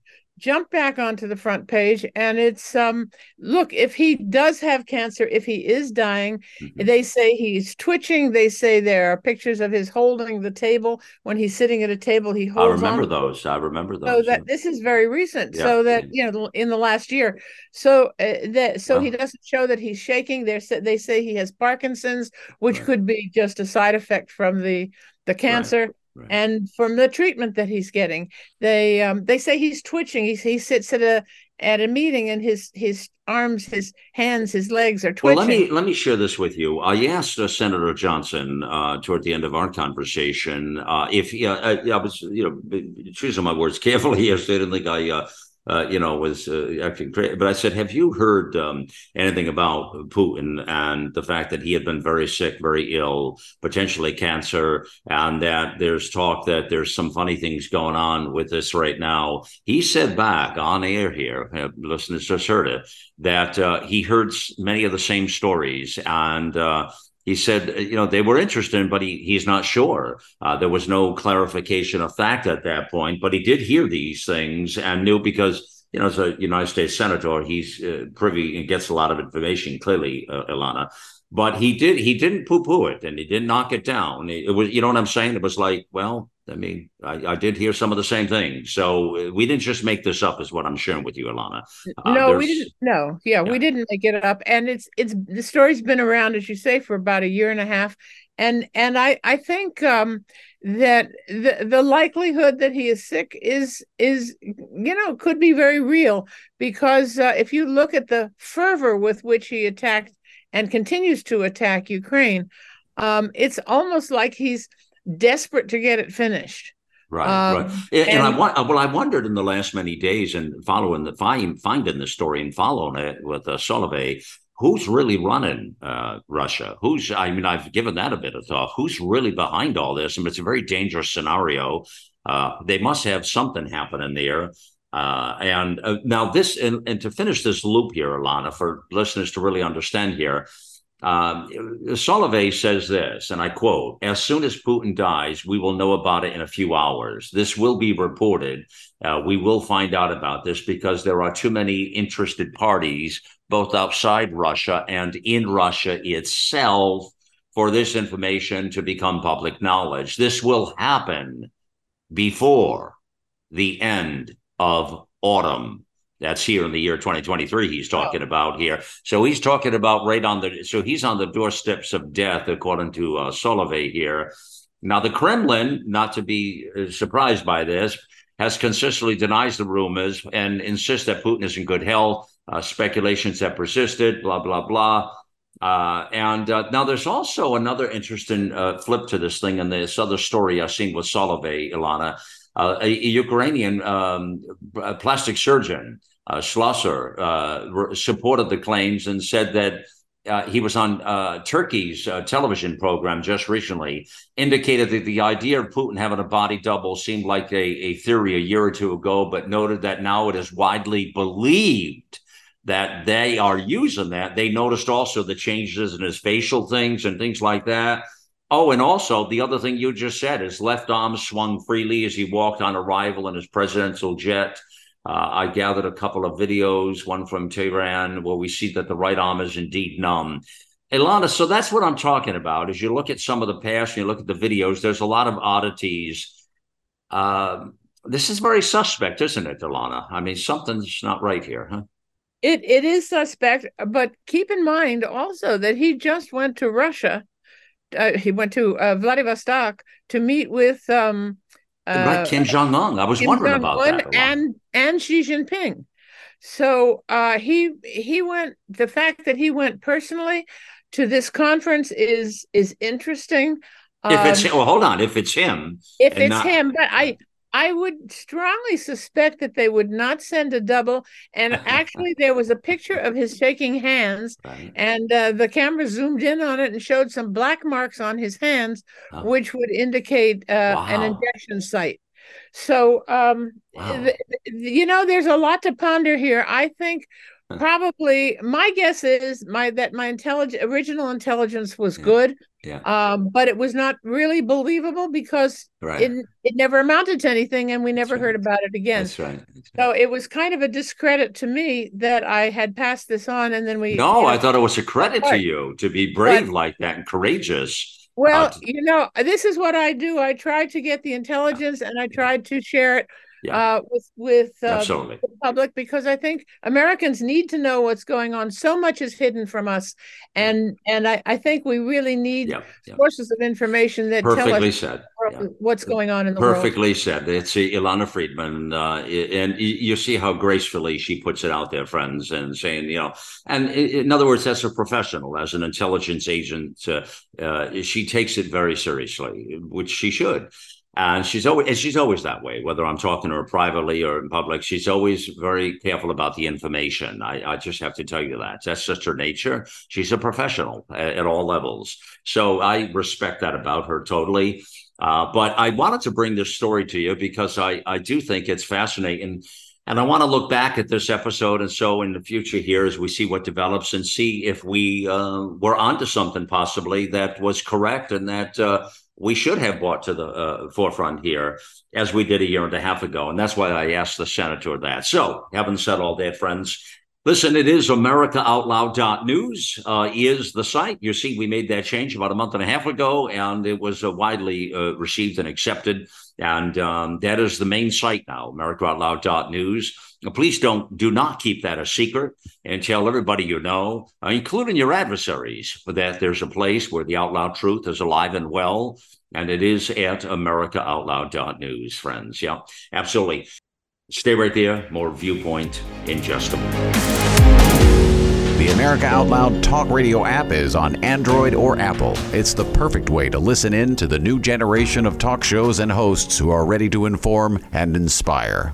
jumped back onto the front page. And it's um, look, if he does have cancer, if he is dying, mm-hmm. they say he's twitching. They say there are pictures of his holding the table when he's sitting at a table. He holds. I remember those. I remember those. So that this is very recent. Yeah. So that you know, in the last year. So uh, that so he doesn't show that he's shaking. They they say he has Parkinson's, which right. could be just a side effect from the the cancer. Right. Right. And from the treatment that he's getting, they um, they say he's twitching. He, he sits at a at a meeting and his his arms, his hands, his legs are twitching. Well, let me let me share this with you. I asked uh, Senator Johnson uh, toward the end of our conversation uh, if uh, I, I, was you know choosing my words carefully. *laughs* I didn't think I uh, you know, was uh, acting crazy. But I said, have you heard um, anything about Putin and the fact that he had been very sick, very ill, potentially cancer, and that there's talk that there's some funny things going on with this right now? He said back on air here, uh, listeners just heard it, that uh, he heard many of the same stories and uh, he said, you know, they were interested, but he he's not sure. Uh, there was no clarification of fact at that point, but he did hear these things and knew because you know, as a United States senator, he's uh, privy and gets a lot of information. Clearly, uh, Ilana, but he did he didn't poo poo it and he didn't knock it down. It, it was you know what I'm saying. It was like, well, I mean, I, I, did hear some of the same things. So uh, we didn't just make this up, is what I'm sharing with you, Ilana Uh, no, we didn't. No, yeah, yeah, we didn't make it up. And it's it's the story's been around, as you say, for about a year and a half. And and I I think um, that the the likelihood that he is sick is is you know could be very real because uh, if you look at the fervor with which he attacked and continues to attack Ukraine, um, it's almost like he's desperate to get it finished. Right, um, right. And, and, I well, I wondered in the last many days and following the find, finding the story and following it with uh, Solovey, who's really running uh, Russia? Who's I mean, I've given that a bit of thought. Who's really behind all this? I mean, it's a very dangerous scenario. Uh, they must have something happening there. Uh, and uh, now this, and, and, to finish this loop here, Ilana, for listeners to really understand here, um, Solovey says this, and I quote As soon as Putin dies, we will know about it in a few hours. This will be reported. Uh, we will find out about this because there are too many interested parties, both outside Russia and in Russia itself, for this information to become public knowledge. This will happen before the end of autumn that's here in the year 2023 he's talking about here. So he's talking about right on the so he's on the doorsteps of death according to uh, Solovey here. Now the Kremlin, not to be uh, surprised by this, has consistently denies the rumors and insists that Putin is in good health. Uh, speculations have persisted, blah blah blah. Uh, and uh, now there's also another interesting uh, flip to this thing, and this other story I've seen with Solovey, Ilana a, a, Ukrainian um, plastic surgeon, uh, Schlosser, uh, supported the claims and said that uh, he was on uh, Turkey's uh, television program just recently, indicated that the idea of Putin having a body double seemed like a, a theory a year or two ago, but noted that now it is widely believed that they are using that. They noticed also the changes in his facial things and things like that. Oh, and also the other thing you just said, his left arm swung freely as he walked on arrival in his presidential jet. Uh, I gathered a couple of videos, one from Tehran, where we see that the right arm is indeed numb. Ilana, so that's what I'm talking about. As you look at some of the past and you look at the videos, there's a lot of oddities. Uh, this is very suspect, isn't it, Ilana? I mean, something's not right here, huh? It it is suspect, but keep in mind also that he just went to Russia uh, he went to uh, Vladivostok to meet with um, uh, right, Kim Jong Un. I was Kim wondering Jong-un about that. And and Xi Jinping. So uh, he he went. The fact that he went personally to this conference is is interesting. If it's um, well, hold on. If it's him, if it's not, him, but I I would strongly suspect that they would not send a double. And *laughs* actually, there was a picture of his shaking hands, right. and uh, the camera zoomed in on it and showed some black marks on his hands, oh. which would indicate uh, wow. an injection site. So, um, wow. th- you know, there's a lot to ponder here. I think probably my guess is my that my intelligence original intelligence was yeah. good yeah. Um, but it was not really believable because right. it it never amounted to anything, and we never heard about it again. That's right. That's right. So it was kind of a discredit to me that I had passed this on, and then we. No, you know, I thought it was a credit to you to be brave but, like that and courageous. Well, uh, you know, this is what I do. I try to get the intelligence, and I tried to share it yeah. uh, with with uh, the public because I think Americans need to know what's going on. So much is hidden from us, and and I, I think we really need yeah. Yeah. sources of information that perfectly tell us said. what's going on in the world. perfectly world. said. It's Ilana Freedman, uh, and you see how gracefully she puts it out there, friends, and saying you know, and in other words, as a professional, as an intelligence agent, uh, uh, she takes it very seriously, which she should and she's always and she's always that way whether i'm talking to her privately or in public. She's always very careful about the information. I, I just have to tell you that. That's just her nature. She's a professional at, at all levels. So i respect that about her totally. Uh, but i wanted to bring this story to you because i i do think it's fascinating. And I want to look back at this episode and so in the future here as we see what develops and see if we uh, were onto something possibly that was correct and that uh, we should have brought to the uh, forefront here as we did a year and a half ago. And that's why I asked the senator that. So, having said all that, friends, listen, it is AmericaOutloud.news uh, is the site. You see, we made that change about a month and a half ago, and it was uh, widely uh, received and accepted. And um, that is the main site now, AmericaOutloud.news. Please don't do not keep that a secret and tell everybody you know, uh, including your adversaries, that there's a place where the out loud truth is alive and well, and it is at AmericaOutloud.news, friends. Yeah, absolutely. Stay right there. More viewpoint in just a moment. The America Out Loud Talk Radio app is on Android or Apple. It's the perfect way to listen in to the new generation of talk shows and hosts who are ready to inform and inspire.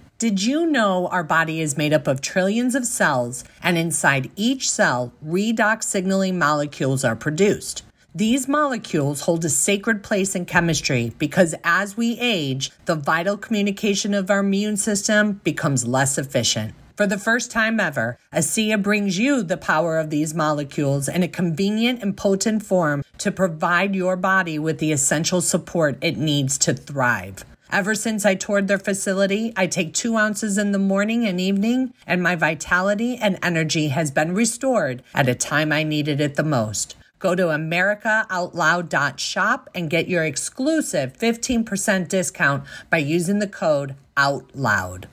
Did you know our body is made up of trillions of cells, and inside each cell, redox signaling molecules are produced? These molecules hold a sacred place in chemistry because as we age, the vital communication of our immune system becomes less efficient. For the first time ever, ASEA brings you the power of these molecules in a convenient and potent form to provide your body with the essential support it needs to thrive. Ever since I toured their facility, I take two ounces in the morning and evening, and my vitality and energy has been restored at a time I needed it the most. Go to AmericaOutloud.shop and get your exclusive 15% discount by using the code OUTLOUD.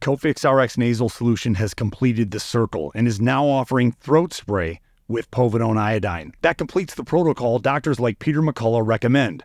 Cofix RX nasal solution has completed the circle and is now offering throat spray with povidone iodine. That completes the protocol doctors like Peter McCullough recommend.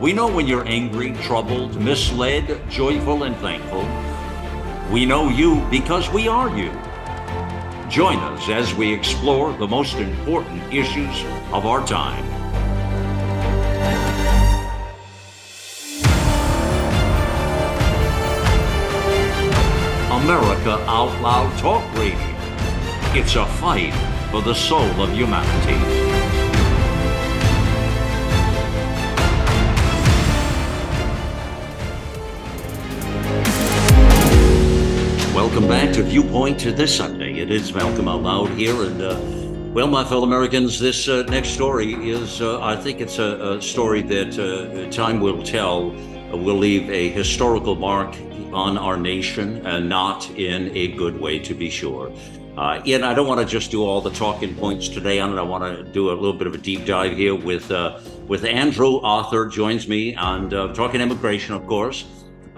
we know when you're angry, troubled, misled, joyful, and thankful. We know you because we are you. Join us as we explore the most important issues of our time. America Out Loud Talk Radio. It's a fight for the soul of humanity. Welcome back to Viewpoint to this Sunday. It is Malcolm Out Loud here, and uh, well, my fellow Americans, this uh, next story is, uh, I think it's a, a story that uh, time will tell will leave a historical mark on our nation, and not in a good way, to be sure. Uh, and I don't want to just do all the talking points today on it. I want to do a little bit of a deep dive here with uh, with Andrew Arthur joins me on talking immigration, of course.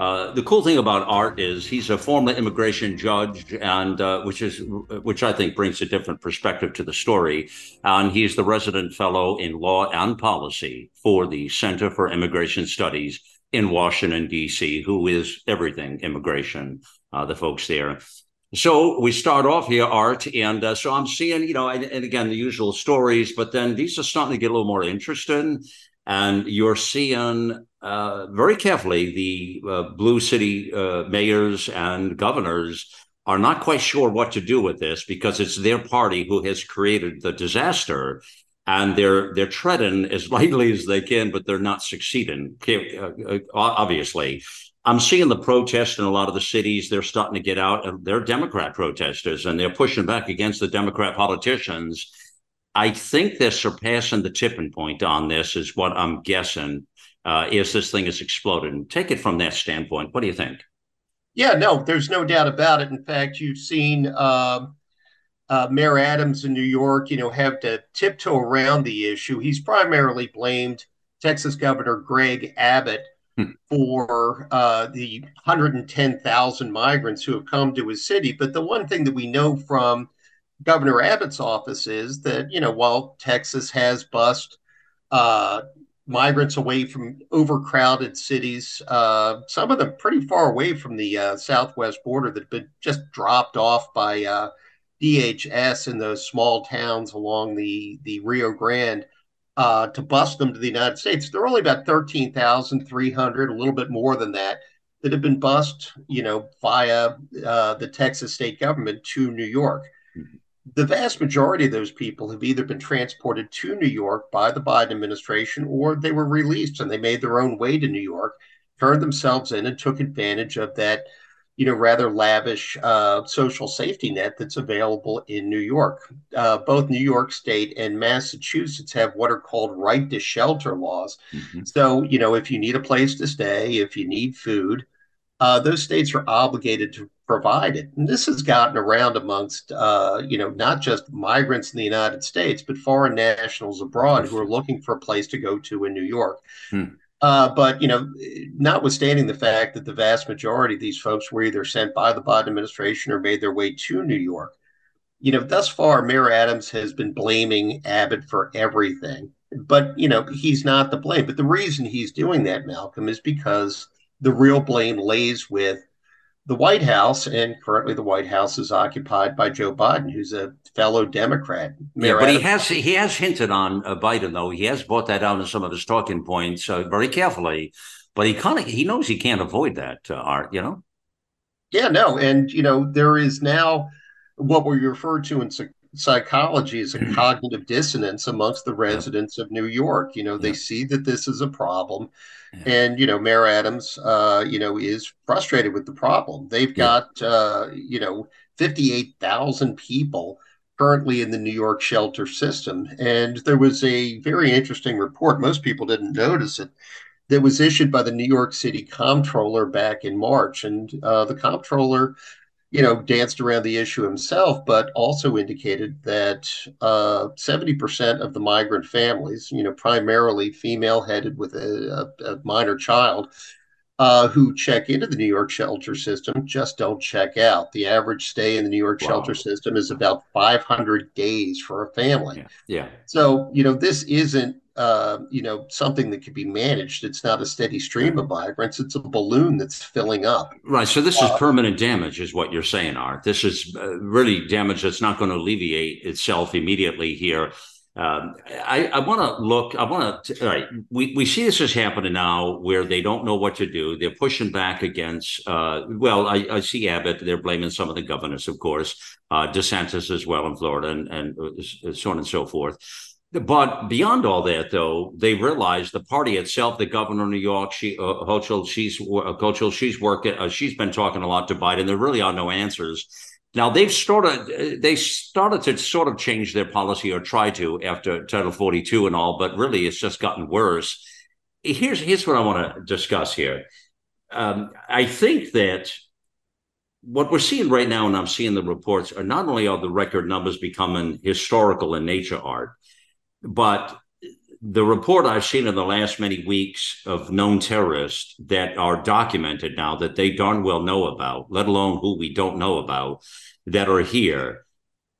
Uh, the cool thing about Art is he's a former immigration judge, and uh, which is which I think brings a different perspective to the story. And he's the resident fellow in law and policy for the Center for Immigration Studies in Washington D.C., who is everything immigration. Uh, the folks there. So we start off here, Art, and uh, so I'm seeing, you know, and, and, again the usual stories, but then these are starting to get a little more interesting, and you're seeing uh, very carefully, the uh, blue city uh, mayors and governors are not quite sure what to do with this because it's their party who has created the disaster, and they're they're treading as *laughs* lightly as they can, but they're not succeeding. Uh, uh, obviously, I'm seeing the protests in a lot of the cities. They're starting to get out. And they're Democrat protesters, and they're pushing back against the Democrat politicians. I think they're surpassing the tipping point on this, is what I'm guessing. Uh, is this thing has exploded? And take it from that standpoint. What do you think? Yeah, no, there's no doubt about it. In fact, you've seen uh, uh, Mayor Adams in New York, you know, have to tiptoe around the issue. He's primarily blamed Texas Governor Greg Abbott hmm. for uh, the 110,000 migrants who have come to his city. But the one thing that we know from Governor Abbott's office is that, you know, while Texas has bussed uh, migrants away from overcrowded cities, uh, some of them pretty far away from the uh, southwest border that have been just dropped off by uh, DHS in those small towns along the, the Rio Grande uh, to bus them to the United States. There are only about 13,300, a little bit more than that, that have been bused, you know, via uh, the Texas state government to New York. The vast majority of those people have either been transported to New York by the Biden administration or they were released and they made their own way to New York, turned themselves in, and took advantage of that you know, rather lavish uh, social safety net that's available in New York. Uh, both New York State and Massachusetts have what are called right to shelter laws. Mm-hmm. So, you know, if you need a place to stay, if you need food, uh, those states are obligated to provide it. And this has gotten around amongst, uh, you know, not just migrants in the United States, but foreign nationals abroad who are looking for a place to go to in New York. Hmm. Uh, but you know, notwithstanding the fact that the vast majority of these folks were either sent by the Biden administration or made their way to New York, you know, thus far, Mayor Adams has been blaming Abbott for everything. But you know, he's not the blame. But the reason he's doing that, Malcolm, is because the real blame lays with the White House, and currently the White House is occupied by Joe Biden, who's a fellow Democrat. Mayor yeah, but Adams. he has he has hinted on uh, Biden, though. He has brought that out in some of his talking points uh, very carefully. But he kind of he knows he can't avoid that, uh, Art. You know. Yeah, no, and you know there is now what we refer to in psychology is a *clears throat* cognitive dissonance amongst the residents of New York. You know, they see that this is a problem and you know, Mayor Adams, uh, you know, is frustrated with the problem. They've got uh, you know fifty-eight thousand people currently in the New York shelter system, and there was a very interesting report. Most people didn't notice it. That was issued by the New York City comptroller back in March, and uh, the comptroller you know, danced around the issue himself, but also indicated that uh, 70% of the migrant families, you know, primarily female headed with a, a, a minor child, uh, who check into the New York shelter system just don't check out. The average stay in the New York wow. shelter system is about 500 days for a family. Yeah. yeah. So, you know, this isn't uh, you know something that can be managed. It's not a steady stream of migrants. It's a balloon that's filling up. Right. So this uh, is permanent damage, is what you're saying, Art. This is uh, really damage that's not going to alleviate itself immediately here. Um, I, I want to look. I want to. Right. We we see this is happening now, where they don't know what to do. They're pushing back against. Uh, well, I, I see Abbott. They're blaming some of the governors, of course, uh, DeSantis as well in Florida, and and uh, so on and so forth. But beyond all that, though, they realize the party itself, the governor of New York, she, uh, Hochul, she's uh, Hochul, she's working, uh, she's been talking a lot to Biden. There really are no answers. Now they've started, they started to sort of change their policy or try to after Title 42 and all, but really it's just gotten worse. Here's here's what I want to discuss here. Um, I think that what we're seeing right now, and I'm seeing the reports, are not only are the record numbers becoming historical in nature, art but the report I've seen in the last many weeks of known terrorists that are documented now that they darn well know about, let alone who we don't know about, that are here.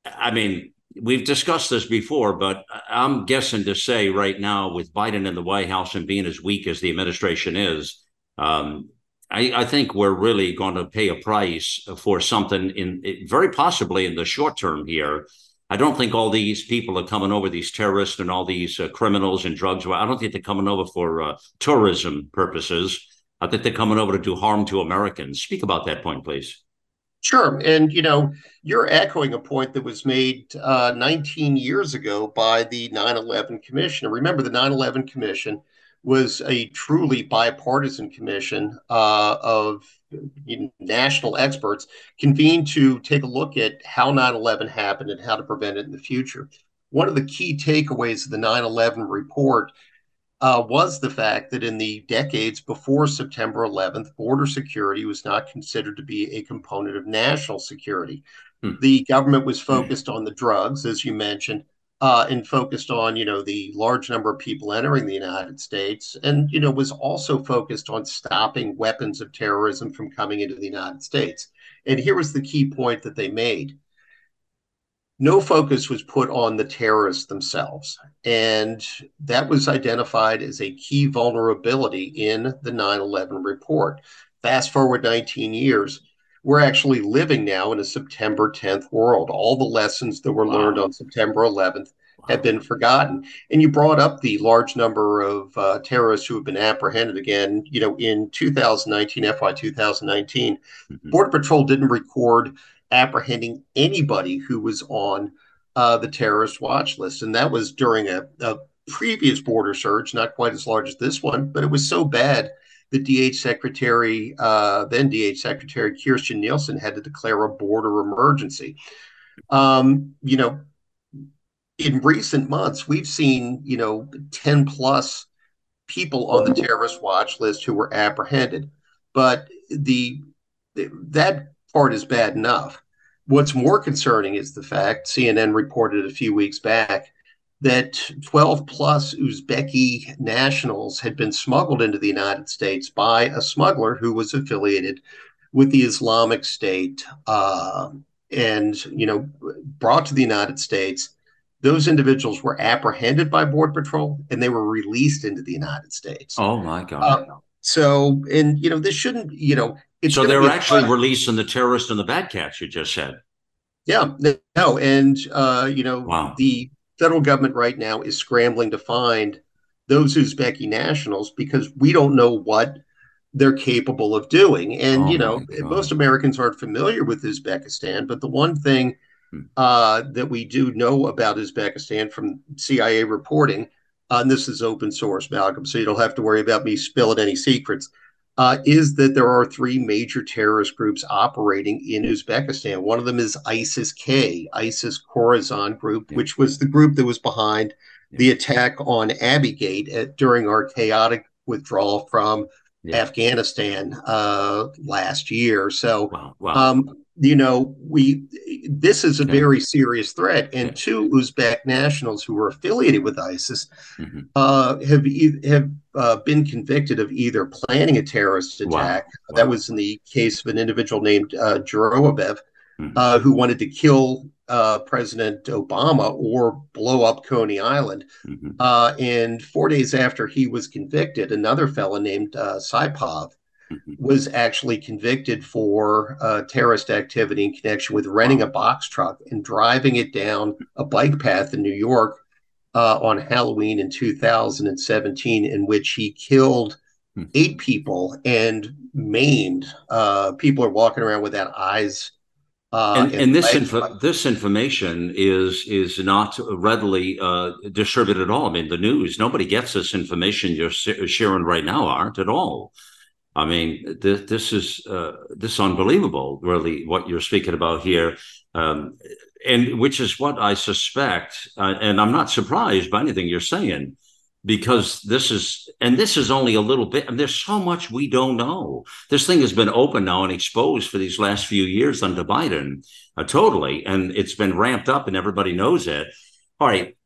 I mean, we've discussed this before, but I'm guessing to say right now, with Biden in the White House and being as weak as the administration is, um, I, I, think we're really going to pay a price for something in very possibly in the short term here I don't think all these people are coming over, these terrorists and all these uh, criminals and drugs. I don't think they're coming over for uh, tourism purposes. I think they're coming over to do harm to Americans. Speak about that point, please. Sure. And, you know, you're echoing a point that was made uh, 19 years ago by the 9 11 Commission. And remember, the 9 11 Commission was a truly bipartisan commission uh, of national experts convened to take a look at how 9 11 happened and how to prevent it in the future. One of the key takeaways of the 9 11 report uh, was the fact that in the decades before September 11th, border security was not considered to be a component of national security. Hmm. The government was focused on the drugs, as you mentioned, uh, and focused on you know the large number of people entering the United States, and you know was also focused on stopping weapons of terrorism from coming into the United States. And here was the key point that they made: no focus was put on the terrorists themselves, and that was identified as a key vulnerability in the 9/11 report. Fast forward 19 years we're actually living now in a September 10th world. All the lessons that were wow. learned on September 11th wow. have been forgotten. And you brought up the large number of uh, terrorists who have been apprehended again. You know, in 2019, FY 2019, mm-hmm. Border Patrol didn't record apprehending anybody who was on uh, the terrorist watch list. And that was during a, a previous border surge, not quite as large as this one, but it was so bad the DH Secretary, uh, then DH Secretary Kirstjen Nielsen, had to declare a border emergency. Um, you know, in recent months, we've seen, you know, 10 plus people on the terrorist watch list who were apprehended. But the that part is bad enough. What's more concerning is the fact CNN reported a few weeks back that 12 plus Uzbeki nationals had been smuggled into the United States by a smuggler who was affiliated with the Islamic State uh, and, you know, brought to the United States. Those individuals were apprehended by Border Patrol and they were released into the United States. Oh, my God. Uh, so, and, you know, this shouldn't, you know, so they're actually releasing the terrorists and the bad cats you just said. Yeah, no, and uh, you know wow. the federal government right now is scrambling to find those Uzbeki nationals because we don't know what they're capable of doing. And, oh you know, most Americans aren't familiar with Uzbekistan, but the one thing hmm. uh, that we do know about Uzbekistan from CIA reporting, uh, and this is open source, Malcolm, so you don't have to worry about me spilling any secrets uh, is that there are three major terrorist groups operating in Uzbekistan. One of them is ISIS K, ISIS Khorasan Group, which was the group that was behind the attack on Abbeygate at, during our chaotic withdrawal from yeah. Afghanistan uh, last year. So, wow. Wow. Um, you know, we this is a very serious threat, and two Uzbek nationals who were affiliated with ISIS mm-hmm. uh, have have uh, been convicted of either planning a terrorist attack. Wow. That was in the case of an individual named uh, mm-hmm. uh, who wanted to kill uh, President Obama or blow up Coney Island. Mm-hmm. Uh, and four days after he was convicted, another fellow named uh, Saipov. Was actually convicted for uh, terrorist activity in connection with renting a box truck and driving it down a bike path in New York uh, on Halloween in 2017, in which he killed hmm. eight people and maimed. Uh, people are walking around without eyes. Uh, and, and this info, this information is is not readily uh, distributed at all. I mean, the news nobody gets this information you're sharing right now, aren't at all. I mean, this, this is uh, this is unbelievable, really, what you're speaking about here, um, and which is what I suspect, uh, and I'm not surprised by anything you're saying, because this is, and this is only a little bit. I mean, there's so much we don't know. This thing has been open now and exposed for these last few years under Biden, uh, totally, and it's been ramped up, and everybody knows it. All right,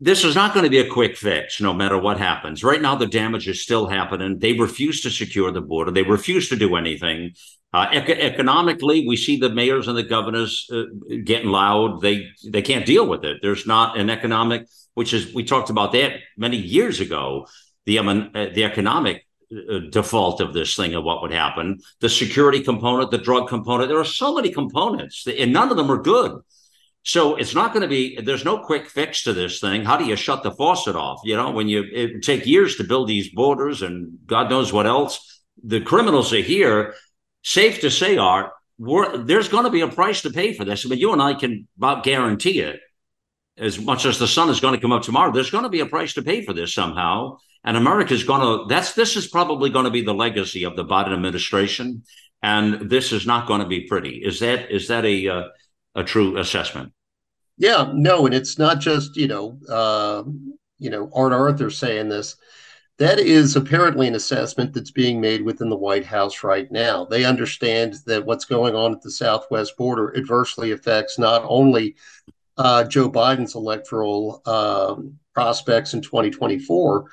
this is not going to be a quick fix no matter what happens. Right now, the damage is still happening. They refuse to secure the border, they refuse to do anything. Uh, economically, we see the mayors and the governors uh, getting loud. They they can't deal with it. There's not an economic, which is we talked about that many years ago. The um, uh, the economic uh, default of this thing of what would happen. The security component, the drug component. There are so many components, and none of them are good. So it's not going to be, there's no quick fix to this thing. How do you shut the faucet off? You know, when you, it take years to build these borders and God knows what else. The criminals are here. Safe to say, Art, there's going to be a price to pay for this. I mean, you and I can about guarantee it. as much as the sun is going to come up tomorrow, there's going to be a price to pay for this somehow. And America's going to, that's, this is probably going to be the legacy of the Biden administration. And this is not going to be pretty. Is that, is that a, uh, a true assessment? Yeah, no. And it's not just, you know, uh, you know, Art Arthur saying this. That is apparently an assessment that's being made within the White House right now. They understand that what's going on at the southwest border adversely affects not only uh, Joe Biden's electoral um, prospects in 2024,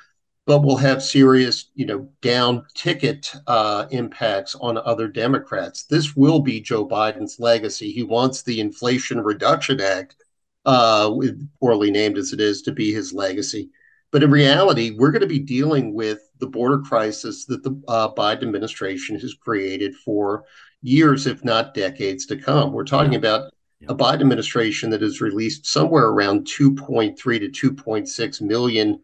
but will have serious, you know, down ticket uh, impacts on other Democrats. This will be Joe Biden's legacy. He wants the Inflation Reduction Act, uh, poorly named as it is, to be his legacy. But in reality, we're going to be dealing with the border crisis that the uh, Biden administration has created for years, if not decades to come. We're talking about a Biden administration that has released somewhere around 2.3 to 2.6 million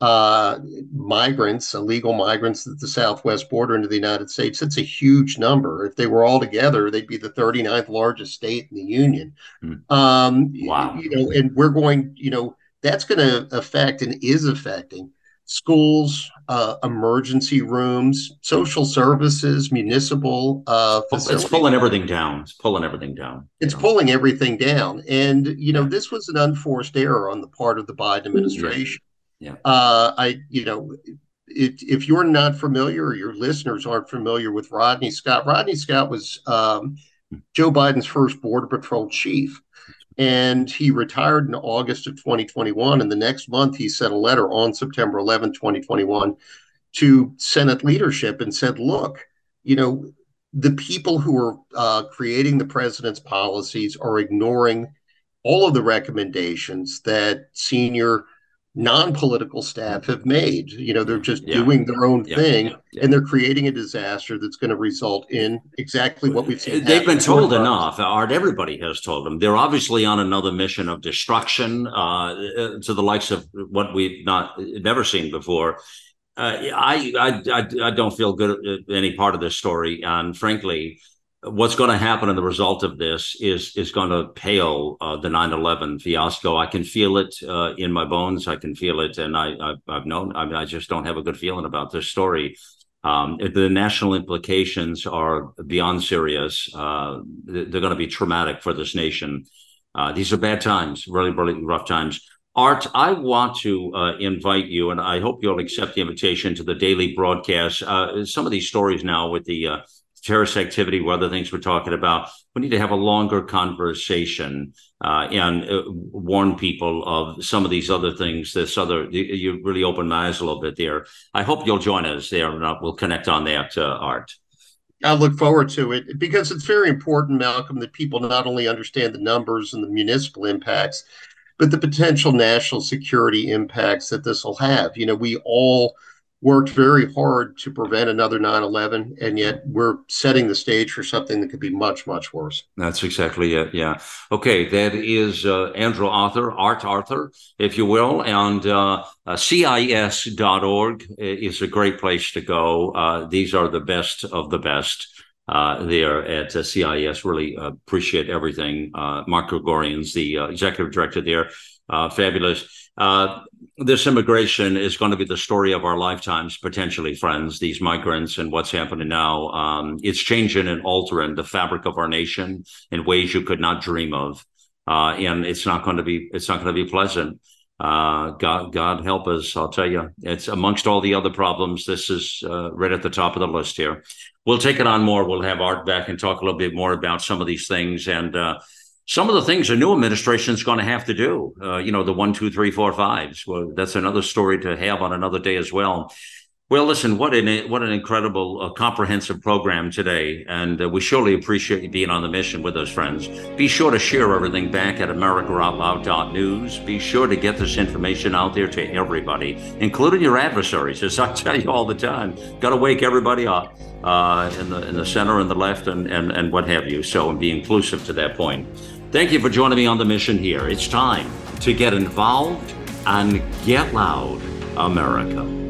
uh, migrants, illegal migrants at the southwest border into the United States. That's a huge number. If they were all together, they'd be the 39th largest state in the union. Hmm. Um, wow. You know, and we're going, you know, that's going to affect and is affecting schools, uh, emergency rooms, social services, municipal uh, facilities. It's pulling everything down. It's pulling everything down. It's know. pulling everything down. And, you know, this was an unforced error on the part of the Biden administration. Yeah. Uh, I, you know, if, if you're not familiar or your listeners aren't familiar with Rodney Scott, Rodney Scott was um. Joe Biden's first Border Patrol chief and he retired in August of 2021. And the next month, he sent a letter on September 11, 2021, to Senate leadership and said, look, you know, the people who are uh, creating the president's policies are ignoring all of the recommendations that senior non-political staff have made. You know, they're just yeah. doing their own yeah. thing, yeah. and they're creating a disaster that's going to result in exactly what we've seen. They've been told enough. Art, everybody has told them. They're obviously on another mission of destruction uh, to the likes of what we've not never seen before. Uh, I, I, I I don't feel good at any part of this story, and frankly, what's going to happen in the result of this is is going to pale uh, the 9-11 fiasco. I can feel it uh, in my bones. I can feel it and i i've, I've known I, mean, I just don't have a good feeling about this story. Um, the national implications are beyond serious uh, they're going to be traumatic for this nation. Uh, these are bad times really really rough times. Art, I want to uh, invite you, and I hope you'll accept the invitation to the daily broadcast. Uh, some of these stories now with the terrorist activity, what other things we're talking about. We need to have a longer conversation uh, and uh, warn people of some of these other things. This other, you really opened my eyes a little bit there. I hope you'll join us there, and uh, we'll connect on that, uh, Art. I look forward to it because it's very important, Malcolm, that people not only understand the numbers and the municipal impacts, but the potential national security impacts that this will have. You know, we all worked very hard to prevent another 9-11 and yet we're setting the stage for something that could be much much worse that's exactly it yeah okay that is uh, andrew arthur art arthur if you will and uh, uh, cis.org is a great place to go uh, these are the best of the best uh, there at uh, CIS. Really appreciate everything. Uh, Mark Krikorian's the uh, executive director there. Uh, fabulous. Uh, this immigration is going to be the story of our lifetimes, potentially, friends. These migrants and what's happening now. Um, it's changing and altering the fabric of our nation in ways you could not dream of, uh, and it's not going to be. It's not going to be pleasant. Uh, God, God help us. I'll tell you, it's amongst all the other problems. This is uh, right at the top of the list here. We'll take it on more. We'll have Art back and talk a little bit more about some of these things and uh, some of the things a new administration is going to have to do. Uh, you know, the one, two, three, four, fives. Well, that's another story to have on another day as well. Well, listen, what an what an incredible, uh, comprehensive program today, and uh, we surely appreciate you being on the mission with us, friends. Be sure to share everything back at AmericaOutloud.news. Be sure to get this information out there to everybody, including your adversaries. As I tell you all the time, got to wake everybody up uh, in the in the center and the left and, and and what have you. So, and be inclusive to that point. Thank you for joining me on the mission here. It's time to get involved and get loud, America.